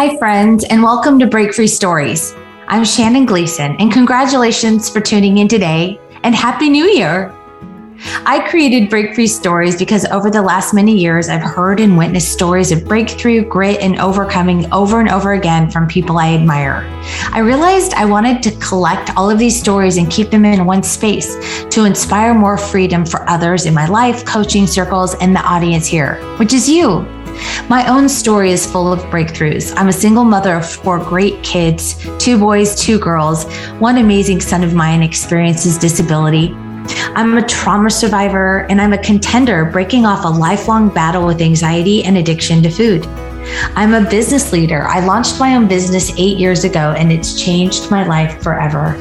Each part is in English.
Hi, friends, and welcome to Break Free Stories. I'm Shannon Gleason, and congratulations for tuning in today and Happy New Year! I created Break Free Stories because over the last many years, I've heard and witnessed stories of breakthrough, grit, and overcoming over and over again from people I admire. I realized I wanted to collect all of these stories and keep them in one space to inspire more freedom for others in my life, coaching circles, and the audience here, which is you. My own story is full of breakthroughs. I'm a single mother of four great kids two boys, two girls. One amazing son of mine experiences disability. I'm a trauma survivor and I'm a contender breaking off a lifelong battle with anxiety and addiction to food. I'm a business leader. I launched my own business eight years ago and it's changed my life forever.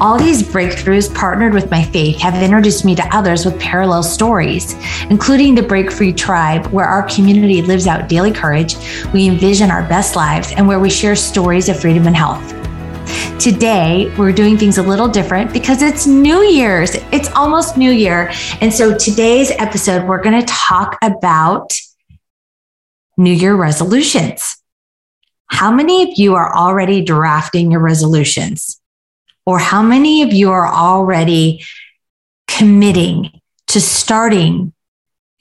All these breakthroughs, partnered with my faith, have introduced me to others with parallel stories, including the Break Free Tribe, where our community lives out daily courage, we envision our best lives, and where we share stories of freedom and health. Today, we're doing things a little different because it's New Year's. It's almost New Year. And so today's episode, we're going to talk about New Year resolutions. How many of you are already drafting your resolutions? Or how many of you are already committing to starting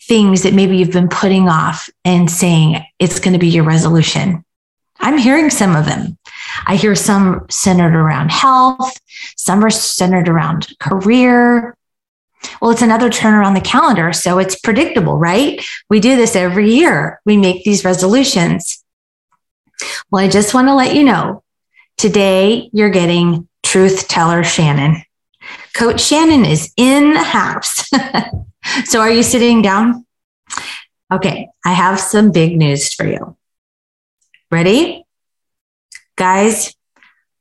things that maybe you've been putting off and saying it's going to be your resolution? I'm hearing some of them. I hear some centered around health, some are centered around career. Well, it's another turn around the calendar. So it's predictable, right? We do this every year. We make these resolutions. Well, I just want to let you know today you're getting truth teller Shannon. Coach Shannon is in the house. so are you sitting down? Okay, I have some big news for you. Ready? Guys,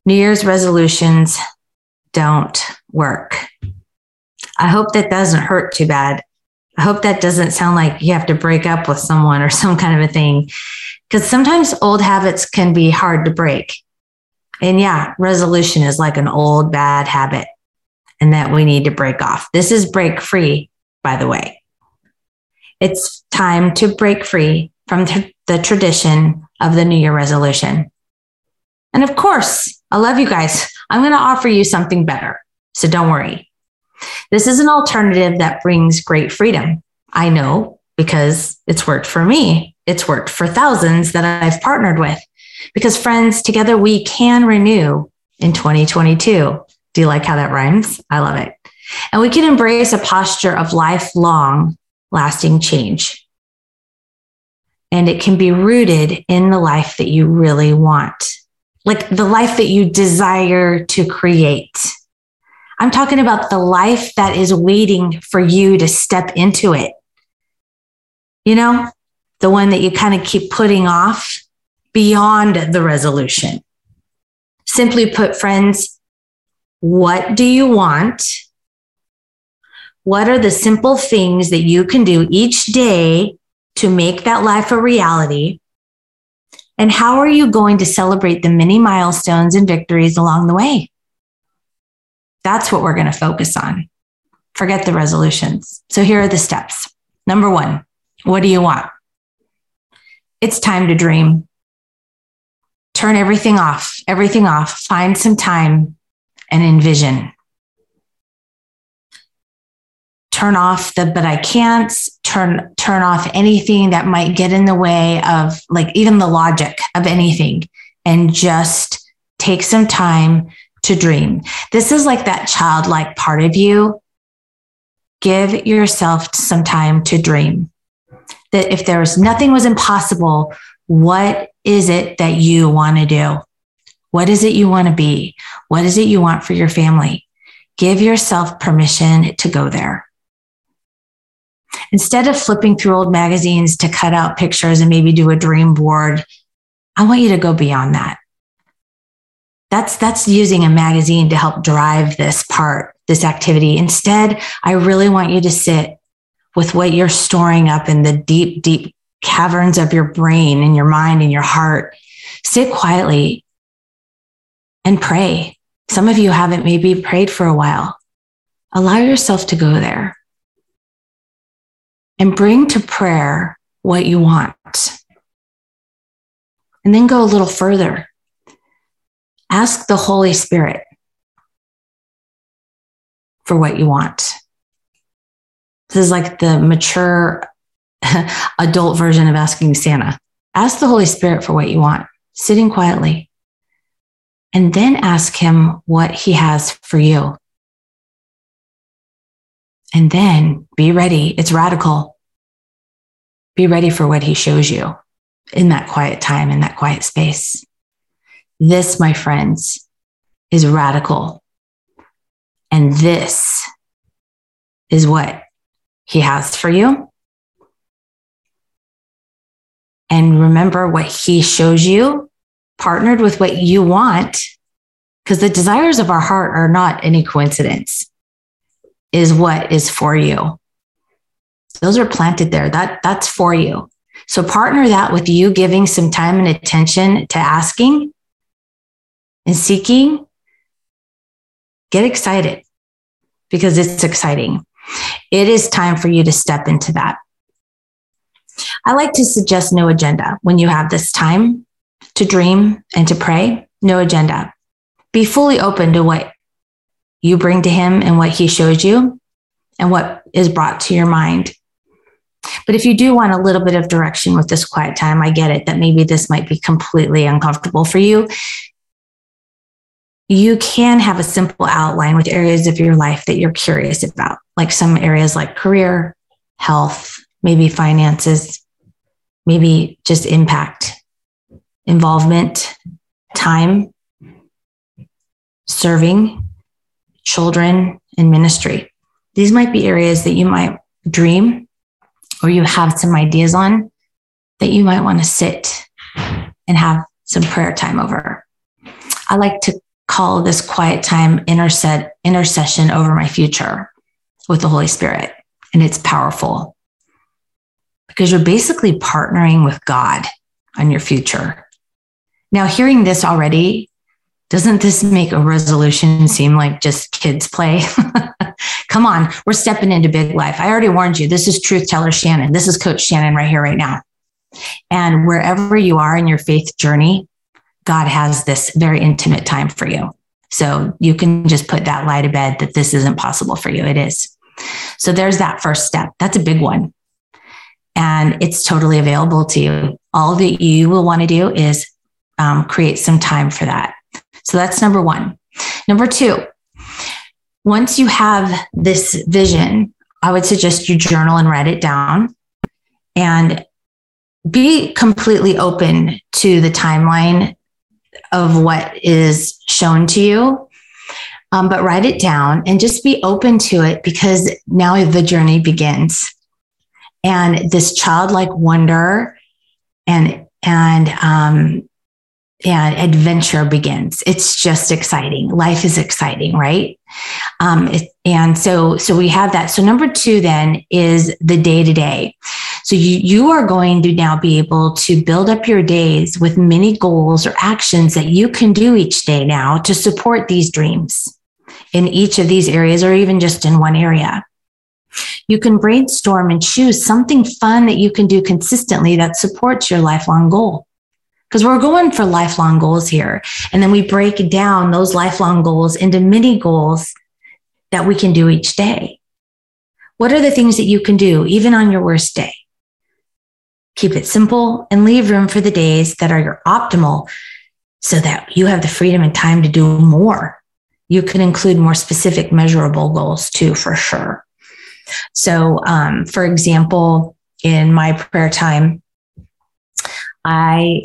New Year's resolutions don't work. I hope that doesn't hurt too bad. I hope that doesn't sound like you have to break up with someone or some kind of a thing. Because sometimes old habits can be hard to break. And yeah, resolution is like an old bad habit and that we need to break off. This is break free, by the way. It's time to break free from the tradition of the New Year resolution. And of course, I love you guys. I'm going to offer you something better. So don't worry. This is an alternative that brings great freedom. I know because it's worked for me. It's worked for thousands that I've partnered with. Because, friends, together we can renew in 2022. Do you like how that rhymes? I love it. And we can embrace a posture of lifelong lasting change. And it can be rooted in the life that you really want, like the life that you desire to create. I'm talking about the life that is waiting for you to step into it. You know, the one that you kind of keep putting off beyond the resolution. Simply put, friends, what do you want? What are the simple things that you can do each day to make that life a reality? And how are you going to celebrate the many milestones and victories along the way? That's what we're going to focus on. Forget the resolutions. So here are the steps. Number one, what do you want? It's time to dream turn everything off, everything off, find some time and envision. Turn off the but I can't, turn turn off anything that might get in the way of like even the logic of anything and just take some time to dream. This is like that childlike part of you. Give yourself some time to dream. That if there was nothing was impossible, what is it that you want to do? What is it you want to be? What is it you want for your family? Give yourself permission to go there. Instead of flipping through old magazines to cut out pictures and maybe do a dream board, I want you to go beyond that. That's, that's using a magazine to help drive this part, this activity. Instead, I really want you to sit with what you're storing up in the deep, deep caverns of your brain and your mind and your heart. Sit quietly and pray. Some of you haven't maybe prayed for a while. Allow yourself to go there and bring to prayer what you want. And then go a little further. Ask the Holy Spirit for what you want. This is like the mature adult version of asking Santa. Ask the Holy Spirit for what you want, sitting quietly, and then ask Him what He has for you. And then be ready. It's radical. Be ready for what He shows you in that quiet time, in that quiet space. This, my friends, is radical. And this is what He has for you and remember what he shows you partnered with what you want because the desires of our heart are not any coincidence is what is for you. Those are planted there. That that's for you. So partner that with you giving some time and attention to asking and seeking. Get excited because it's exciting. It is time for you to step into that I like to suggest no agenda when you have this time to dream and to pray, no agenda. Be fully open to what you bring to Him and what He shows you and what is brought to your mind. But if you do want a little bit of direction with this quiet time, I get it that maybe this might be completely uncomfortable for you. You can have a simple outline with areas of your life that you're curious about, like some areas like career, health, maybe finances, maybe just impact, involvement, time, serving children and ministry. These might be areas that you might dream or you have some ideas on that you might want to sit and have some prayer time over. I like to call this quiet time interced, intercession over my future with the Holy Spirit, and it's powerful because you're basically partnering with God on your future. Now, hearing this already, doesn't this make a resolution seem like just kids' play? Come on, we're stepping into big life. I already warned you. This is truth teller Shannon. This is Coach Shannon right here, right now. And wherever you are in your faith journey, God has this very intimate time for you. So you can just put that lie to bed that this isn't possible for you. It is. So there's that first step. That's a big one and it's totally available to you. All that you will want to do is um, create some time for that. So that's number one. Number two, once you have this vision, I would suggest you journal and write it down and be completely open to the timeline of what is shown to you. Um, but write it down and just be open to it because now the journey begins and this childlike wonder and and um and adventure begins. It's just exciting. Life is exciting right? Um it, and so so we have that. So number two then is the day to day so you you are going to now be able to build up your days with many goals or actions that you can do each day now to support these dreams in each of these areas or even just in one area you can brainstorm and choose something fun that you can do consistently that supports your lifelong goal. Because we're going for lifelong goals here. And then we break down those lifelong goals into mini goals that we can do each day. What are the things that you can do even on your worst day? Keep it simple and leave room for the days that are your optimal so that you have the freedom and time to do more. You can include more specific, measurable goals too, for sure. So, um, for example, in my prayer time, I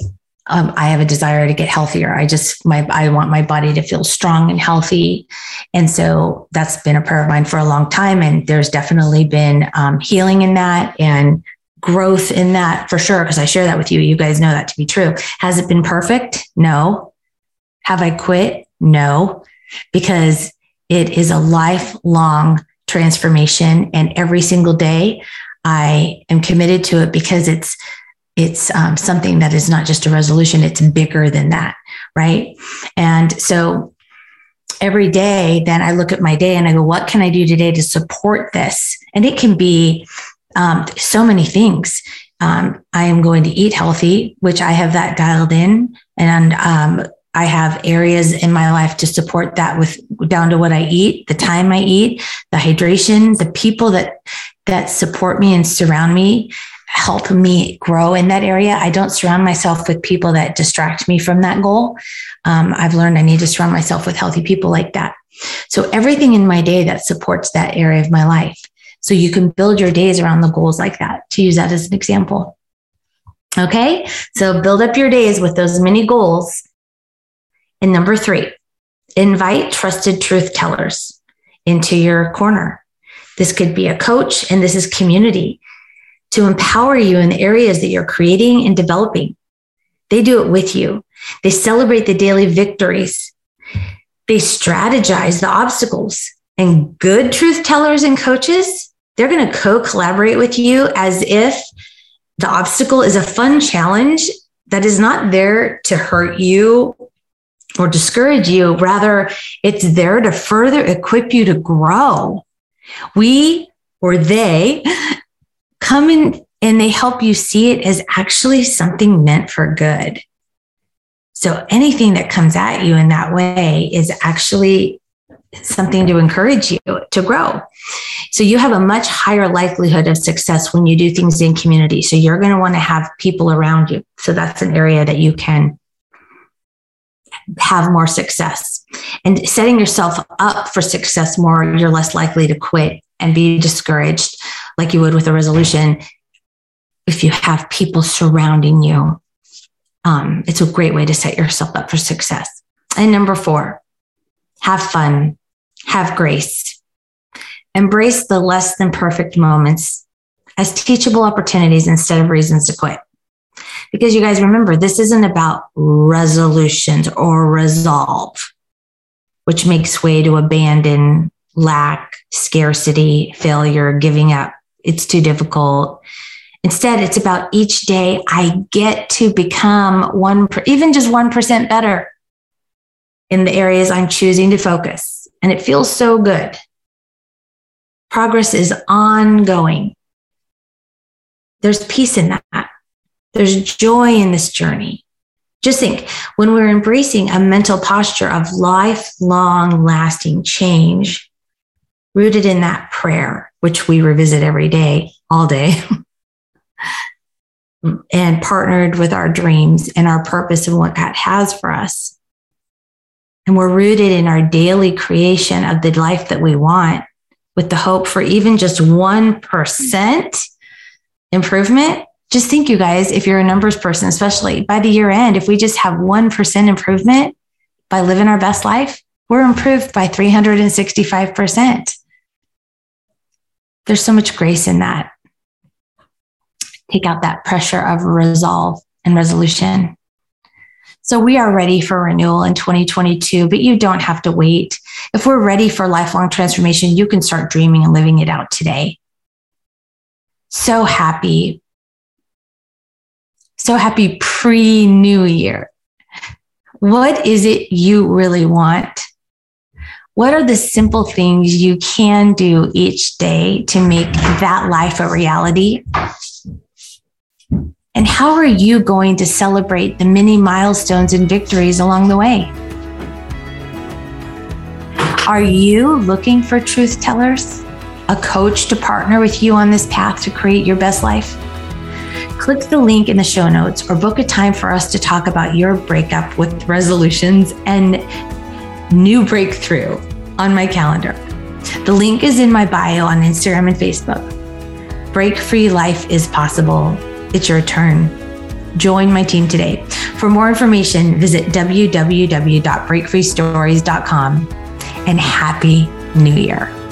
um, I have a desire to get healthier. I just my I want my body to feel strong and healthy, and so that's been a prayer of mine for a long time. And there's definitely been um, healing in that and growth in that for sure. Because I share that with you. You guys know that to be true. Has it been perfect? No. Have I quit? No, because it is a lifelong transformation. And every single day, I am committed to it because it's it's um, something that is not just a resolution; it's bigger than that, right? And so every day, then I look at my day and I go, "What can I do today to support this?" And it can be um, so many things. Um, I am going to eat healthy, which I have that dialed in. And um, I have areas in my life to support that with down to what I eat, the time I eat, the hydration, the people that that support me and surround me help me grow in that area. I don't surround myself with people that distract me from that goal. Um, I've learned I need to surround myself with healthy people like that. So everything in my day that supports that area of my life. So you can build your days around the goals like that to use that as an example. Okay. So build up your days with those mini goals. And number three, invite trusted truth tellers into your corner. This could be a coach and this is community to empower you in the areas that you're creating and developing. They do it with you. They celebrate the daily victories. They strategize the obstacles. And good truth tellers and coaches, they're going to co collaborate with you as if the obstacle is a fun challenge that is not there to hurt you or discourage you. Rather, it's there to further equip you to grow. We or they come in and they help you see it as actually something meant for good. So anything that comes at you in that way is actually something to encourage you to grow. So you have a much higher likelihood of success when you do things in community. So you're going to want to have people around you. So that's an area that you can have more success. And setting yourself up for success more, you're less likely to quit and be discouraged like you would with a resolution if you have people surrounding you. Um, it's a great way to set yourself up for success. And number four, have fun, have grace, embrace the less than perfect moments as teachable opportunities instead of reasons to quit. Because you guys remember, this isn't about resolutions or resolve, which makes way to abandon, lack, scarcity, failure, giving up. It's too difficult. Instead, it's about each day I get to become one, even just 1% better in the areas I'm choosing to focus. And it feels so good. Progress is ongoing. There's peace in that. There's joy in this journey. Just think when we're embracing a mental posture of lifelong lasting change, rooted in that prayer, which we revisit every day, all day, and partnered with our dreams and our purpose and what God has for us. And we're rooted in our daily creation of the life that we want with the hope for even just 1% improvement. Just think, you guys, if you're a numbers person, especially by the year end, if we just have 1% improvement by living our best life, we're improved by 365%. There's so much grace in that. Take out that pressure of resolve and resolution. So we are ready for renewal in 2022, but you don't have to wait. If we're ready for lifelong transformation, you can start dreaming and living it out today. So happy. So happy pre new year. What is it you really want? What are the simple things you can do each day to make that life a reality? And how are you going to celebrate the many milestones and victories along the way? Are you looking for truth tellers? A coach to partner with you on this path to create your best life? Click the link in the show notes or book a time for us to talk about your breakup with resolutions and new breakthrough on my calendar. The link is in my bio on Instagram and Facebook. Break free life is possible. It's your turn. Join my team today. For more information, visit www.breakfreestories.com and Happy New Year.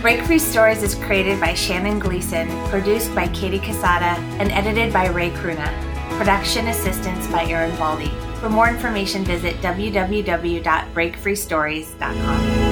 Break Free Stories is created by Shannon Gleason, produced by Katie Casada, and edited by Ray Kruna. Production assistance by Aaron Baldy. For more information, visit www.breakfreestories.com.